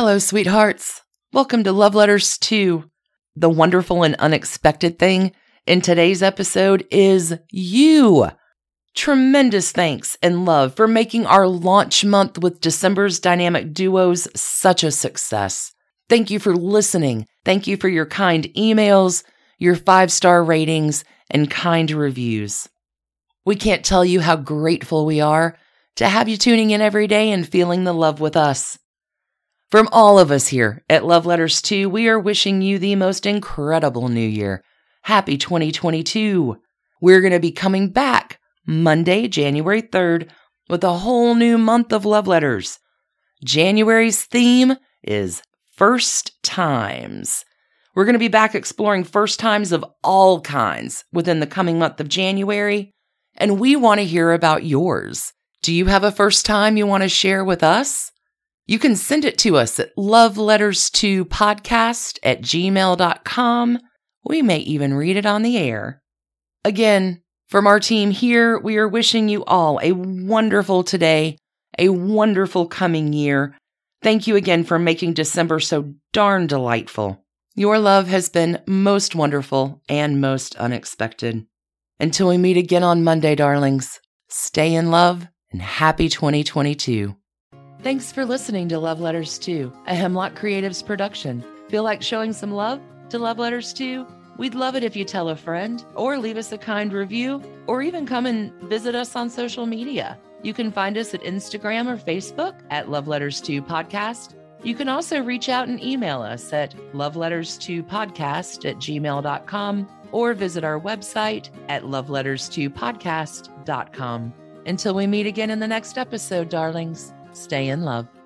Hello, sweethearts. Welcome to Love Letters to. The wonderful and unexpected thing in today's episode is you. Tremendous thanks and love for making our launch month with December's dynamic duos such a success. Thank you for listening. Thank you for your kind emails, your five star ratings, and kind reviews. We can't tell you how grateful we are to have you tuning in every day and feeling the love with us. From all of us here at Love Letters to, we are wishing you the most incredible new year. Happy 2022. We're going to be coming back Monday, January 3rd, with a whole new month of love letters. January's theme is first times. We're going to be back exploring first times of all kinds within the coming month of January, and we want to hear about yours. Do you have a first time you want to share with us? You can send it to us at loveletterstopodcast at gmail.com. We may even read it on the air. Again, from our team here, we are wishing you all a wonderful today, a wonderful coming year. Thank you again for making December so darn delightful. Your love has been most wonderful and most unexpected. Until we meet again on Monday, darlings, stay in love and happy 2022. Thanks for listening to Love Letters to, a Hemlock Creatives production. Feel like showing some love to Love Letters to? We'd love it if you tell a friend or leave us a kind review or even come and visit us on social media. You can find us at Instagram or Facebook at Love Letters to Podcast. You can also reach out and email us at loveletterstopodcast at gmail.com or visit our website at loveletterstopodcast.com. Until we meet again in the next episode, darlings. Stay in love.